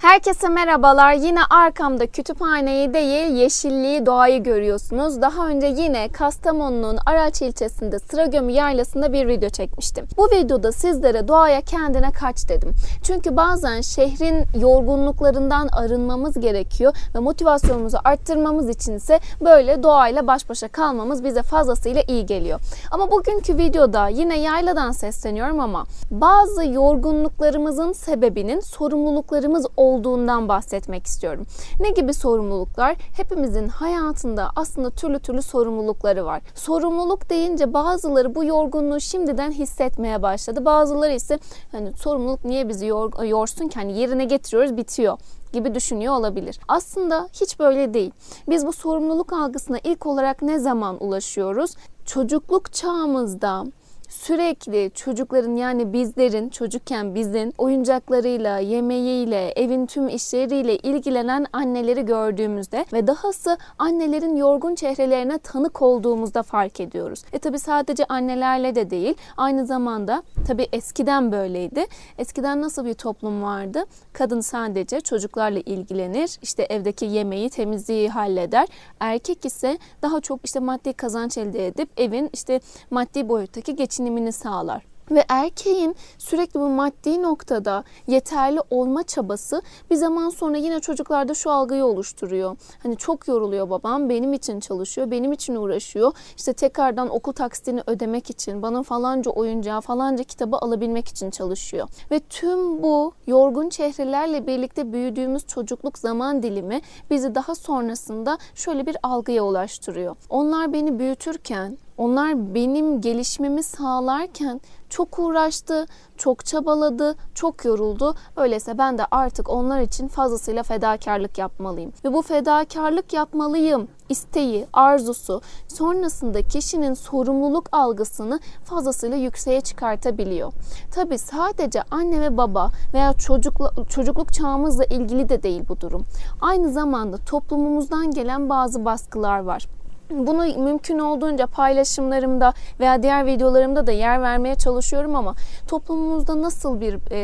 Herkese merhabalar. Yine arkamda kütüphaneyi değil yeşilliği, doğayı görüyorsunuz. Daha önce yine Kastamonu'nun Araç ilçesinde Sıragömü Yaylası'nda bir video çekmiştim. Bu videoda sizlere doğaya kendine kaç dedim. Çünkü bazen şehrin yorgunluklarından arınmamız gerekiyor ve motivasyonumuzu arttırmamız için ise böyle doğayla baş başa kalmamız bize fazlasıyla iyi geliyor. Ama bugünkü videoda yine yayladan sesleniyorum ama bazı yorgunluklarımızın sebebinin sorumluluklarımız olduğundan bahsetmek istiyorum. Ne gibi sorumluluklar? Hepimizin hayatında aslında türlü türlü sorumlulukları var. Sorumluluk deyince bazıları bu yorgunluğu şimdiden hissetmeye başladı. Bazıları ise hani sorumluluk niye bizi yor, yorsun ki hani yerine getiriyoruz bitiyor gibi düşünüyor olabilir. Aslında hiç böyle değil. Biz bu sorumluluk algısına ilk olarak ne zaman ulaşıyoruz? Çocukluk çağımızda sürekli çocukların yani bizlerin çocukken bizim oyuncaklarıyla, yemeğiyle, evin tüm işleriyle ilgilenen anneleri gördüğümüzde ve dahası annelerin yorgun çehrelerine tanık olduğumuzda fark ediyoruz. E tabi sadece annelerle de değil aynı zamanda tabi eskiden böyleydi. Eskiden nasıl bir toplum vardı? Kadın sadece çocuklarla ilgilenir, işte evdeki yemeği, temizliği halleder. Erkek ise daha çok işte maddi kazanç elde edip evin işte maddi boyuttaki geçim geçinimini sağlar. Ve erkeğin sürekli bu maddi noktada yeterli olma çabası bir zaman sonra yine çocuklarda şu algıyı oluşturuyor. Hani çok yoruluyor babam, benim için çalışıyor, benim için uğraşıyor. İşte tekrardan okul taksitini ödemek için, bana falanca oyuncağı, falanca kitabı alabilmek için çalışıyor. Ve tüm bu yorgun çehrelerle birlikte büyüdüğümüz çocukluk zaman dilimi bizi daha sonrasında şöyle bir algıya ulaştırıyor. Onlar beni büyütürken onlar benim gelişmemi sağlarken çok uğraştı, çok çabaladı, çok yoruldu. Öyleyse ben de artık onlar için fazlasıyla fedakarlık yapmalıyım. Ve bu fedakarlık yapmalıyım isteği, arzusu sonrasında kişinin sorumluluk algısını fazlasıyla yükseğe çıkartabiliyor. Tabi sadece anne ve baba veya çocukla, çocukluk çağımızla ilgili de değil bu durum. Aynı zamanda toplumumuzdan gelen bazı baskılar var. Bunu mümkün olduğunca paylaşımlarımda veya diğer videolarımda da yer vermeye çalışıyorum ama toplumumuzda nasıl bir e,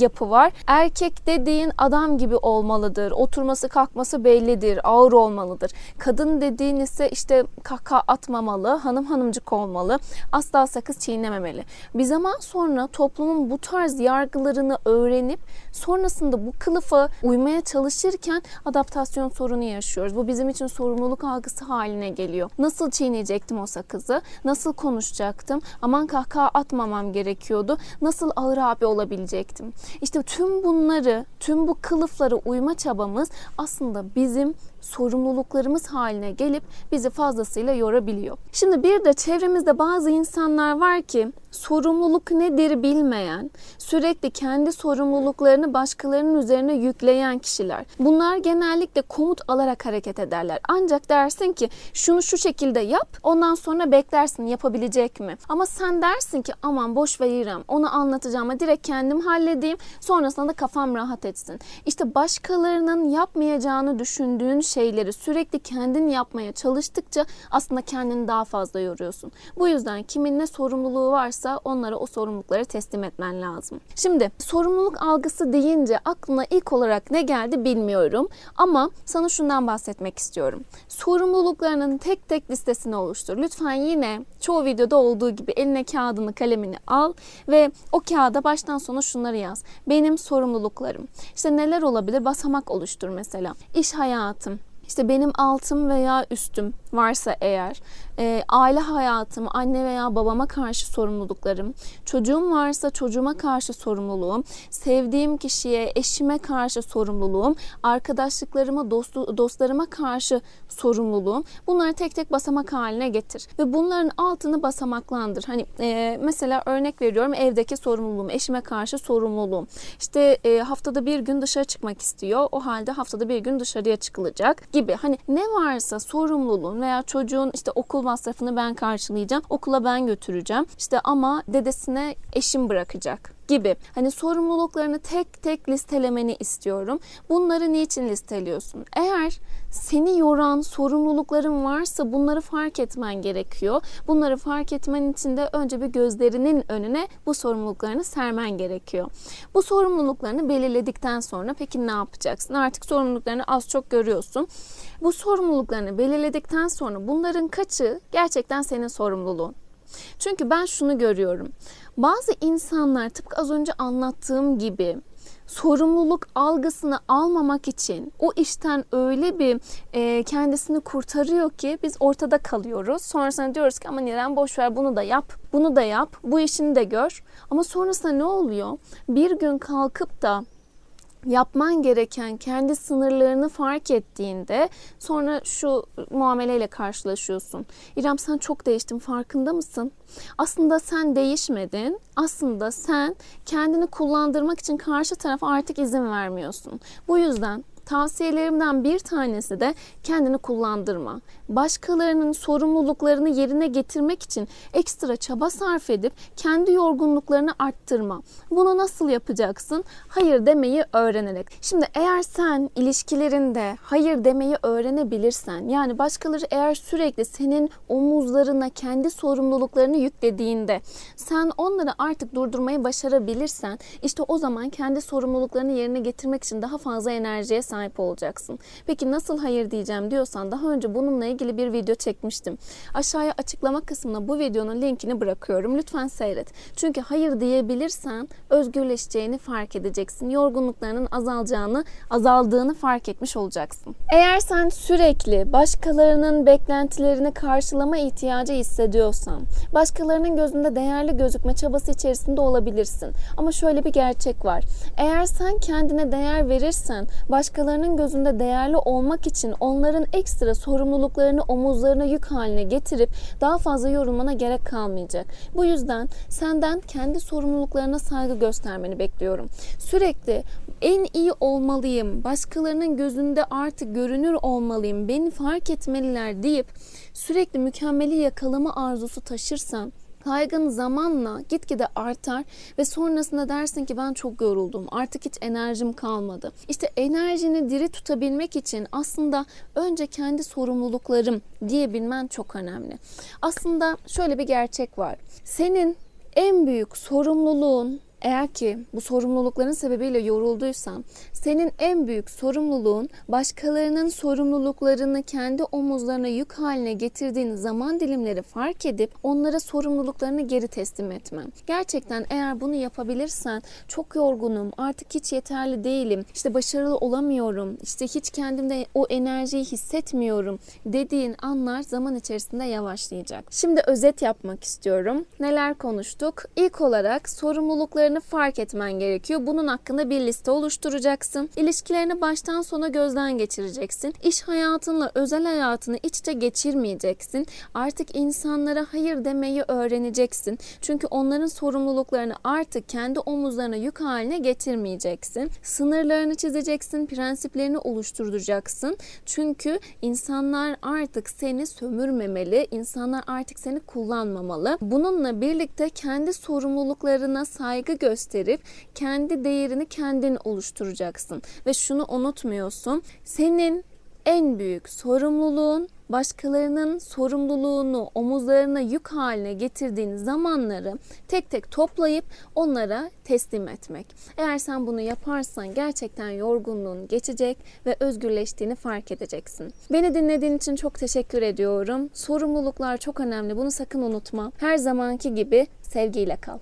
yapı var? Erkek dediğin adam gibi olmalıdır. Oturması kalkması bellidir. Ağır olmalıdır. Kadın dediğin ise işte kaka atmamalı. Hanım hanımcık olmalı. Asla sakız çiğnememeli. Bir zaman sonra toplumun bu tarz yargılarını öğrenip sonrasında bu kılıfa uymaya çalışırken adaptasyon sorunu yaşıyoruz. Bu bizim için sorumluluk algısı haline geliyor geliyor. Nasıl çiğneyecektim o sakızı? Nasıl konuşacaktım? Aman kahkaha atmamam gerekiyordu. Nasıl ağır abi olabilecektim? İşte tüm bunları, tüm bu kılıflara uyma çabamız aslında bizim sorumluluklarımız haline gelip bizi fazlasıyla yorabiliyor. Şimdi bir de çevremizde bazı insanlar var ki sorumluluk nedir bilmeyen, sürekli kendi sorumluluklarını başkalarının üzerine yükleyen kişiler. Bunlar genellikle komut alarak hareket ederler. Ancak dersin ki şunu şu şekilde yap, ondan sonra beklersin yapabilecek mi? Ama sen dersin ki aman boş veririm, onu anlatacağım ama direkt kendim halledeyim, sonrasında da kafam rahat etsin. İşte başkalarının yapmayacağını düşündüğün şeyleri sürekli kendin yapmaya çalıştıkça aslında kendini daha fazla yoruyorsun. Bu yüzden kimin ne sorumluluğu varsa onlara o sorumlulukları teslim etmen lazım. Şimdi sorumluluk algısı deyince aklına ilk olarak ne geldi bilmiyorum ama sana şundan bahsetmek istiyorum. Sorumluluklarının tek tek listesini oluştur. Lütfen yine çoğu videoda olduğu gibi eline kağıdını kalemini al ve o kağıda baştan sona şunları yaz. Benim sorumluluklarım. İşte neler olabilir? Basamak oluştur mesela. İş hayatım, işte benim altım veya üstüm varsa eğer, e, aile hayatım, anne veya babama karşı sorumluluklarım, çocuğum varsa çocuğuma karşı sorumluluğum, sevdiğim kişiye, eşime karşı sorumluluğum, arkadaşlıklarıma, dostu, dostlarıma karşı sorumluluğum. Bunları tek tek basamak haline getir. Ve bunların altını basamaklandır. Hani e, mesela örnek veriyorum evdeki sorumluluğum, eşime karşı sorumluluğum. İşte e, haftada bir gün dışarı çıkmak istiyor. O halde haftada bir gün dışarıya çıkılacak gibi. Hani ne varsa sorumluluğun veya çocuğun işte okul masrafını ben karşılayacağım. Okula ben götüreceğim. İşte ama dedesine eşim bırakacak gibi. Hani sorumluluklarını tek tek listelemeni istiyorum. Bunları niçin listeliyorsun? Eğer seni yoran sorumlulukların varsa bunları fark etmen gerekiyor. Bunları fark etmen için de önce bir gözlerinin önüne bu sorumluluklarını sermen gerekiyor. Bu sorumluluklarını belirledikten sonra peki ne yapacaksın? Artık sorumluluklarını az çok görüyorsun. Bu sorumluluklarını belirledikten sonra bunların kaçı gerçekten senin sorumluluğun? Çünkü ben şunu görüyorum. Bazı insanlar tıpkı az önce anlattığım gibi sorumluluk algısını almamak için o işten öyle bir e, kendisini kurtarıyor ki biz ortada kalıyoruz. Sonrasında diyoruz ki aman İrem boş ver bunu da yap, bunu da yap, bu işini de gör. Ama sonrasında ne oluyor? Bir gün kalkıp da yapman gereken kendi sınırlarını fark ettiğinde sonra şu muameleyle karşılaşıyorsun. İrem sen çok değiştin farkında mısın? Aslında sen değişmedin. Aslında sen kendini kullandırmak için karşı tarafa artık izin vermiyorsun. Bu yüzden Tavsiyelerimden bir tanesi de kendini kullandırma. Başkalarının sorumluluklarını yerine getirmek için ekstra çaba sarf edip kendi yorgunluklarını arttırma. Bunu nasıl yapacaksın? Hayır demeyi öğrenerek. Şimdi eğer sen ilişkilerinde hayır demeyi öğrenebilirsen, yani başkaları eğer sürekli senin omuzlarına kendi sorumluluklarını yüklediğinde sen onları artık durdurmayı başarabilirsen işte o zaman kendi sorumluluklarını yerine getirmek için daha fazla enerjiye sahip olacaksın. Peki nasıl hayır diyeceğim diyorsan daha önce bununla ilgili bir video çekmiştim. Aşağıya açıklama kısmına bu videonun linkini bırakıyorum. Lütfen seyret. Çünkü hayır diyebilirsen özgürleşeceğini fark edeceksin. Yorgunluklarının azalacağını, azaldığını fark etmiş olacaksın. Eğer sen sürekli başkalarının beklentilerini karşılama ihtiyacı hissediyorsan, başkalarının gözünde değerli gözükme çabası içerisinde olabilirsin. Ama şöyle bir gerçek var. Eğer sen kendine değer verirsen, başkalarının gözünde değerli olmak için onların ekstra sorumluluklarını omuzlarına yük haline getirip daha fazla yorulmana gerek kalmayacak. Bu yüzden senden kendi sorumluluklarına saygı göstermeni bekliyorum. Sürekli en iyi olmalıyım, başkalarının gözünde artık görünür olmalıyım, beni fark etmeliler deyip sürekli mükemmeli yakalama arzusu taşırsan kaygın zamanla gitgide artar ve sonrasında dersin ki ben çok yoruldum. Artık hiç enerjim kalmadı. İşte enerjini diri tutabilmek için aslında önce kendi sorumluluklarım diyebilmen çok önemli. Aslında şöyle bir gerçek var. Senin en büyük sorumluluğun eğer ki bu sorumlulukların sebebiyle yorulduysan, senin en büyük sorumluluğun başkalarının sorumluluklarını kendi omuzlarına yük haline getirdiğin zaman dilimleri fark edip onlara sorumluluklarını geri teslim etmen. Gerçekten eğer bunu yapabilirsen çok yorgunum, artık hiç yeterli değilim, işte başarılı olamıyorum, işte hiç kendimde o enerjiyi hissetmiyorum dediğin anlar zaman içerisinde yavaşlayacak. Şimdi özet yapmak istiyorum. Neler konuştuk? İlk olarak sorumluluklarını fark etmen gerekiyor. Bunun hakkında bir liste oluşturacaksın. İlişkilerini baştan sona gözden geçireceksin. İş hayatınla özel hayatını iç içe geçirmeyeceksin. Artık insanlara hayır demeyi öğreneceksin. Çünkü onların sorumluluklarını artık kendi omuzlarına yük haline getirmeyeceksin. Sınırlarını çizeceksin, prensiplerini oluşturacaksın. Çünkü insanlar artık seni sömürmemeli, insanlar artık seni kullanmamalı. Bununla birlikte kendi sorumluluklarına saygı gösterip kendi değerini kendin oluşturacaksın. Ve şunu unutmuyorsun. Senin en büyük sorumluluğun başkalarının sorumluluğunu omuzlarına yük haline getirdiğin zamanları tek tek toplayıp onlara teslim etmek. Eğer sen bunu yaparsan gerçekten yorgunluğun geçecek ve özgürleştiğini fark edeceksin. Beni dinlediğin için çok teşekkür ediyorum. Sorumluluklar çok önemli. Bunu sakın unutma. Her zamanki gibi sevgiyle kal.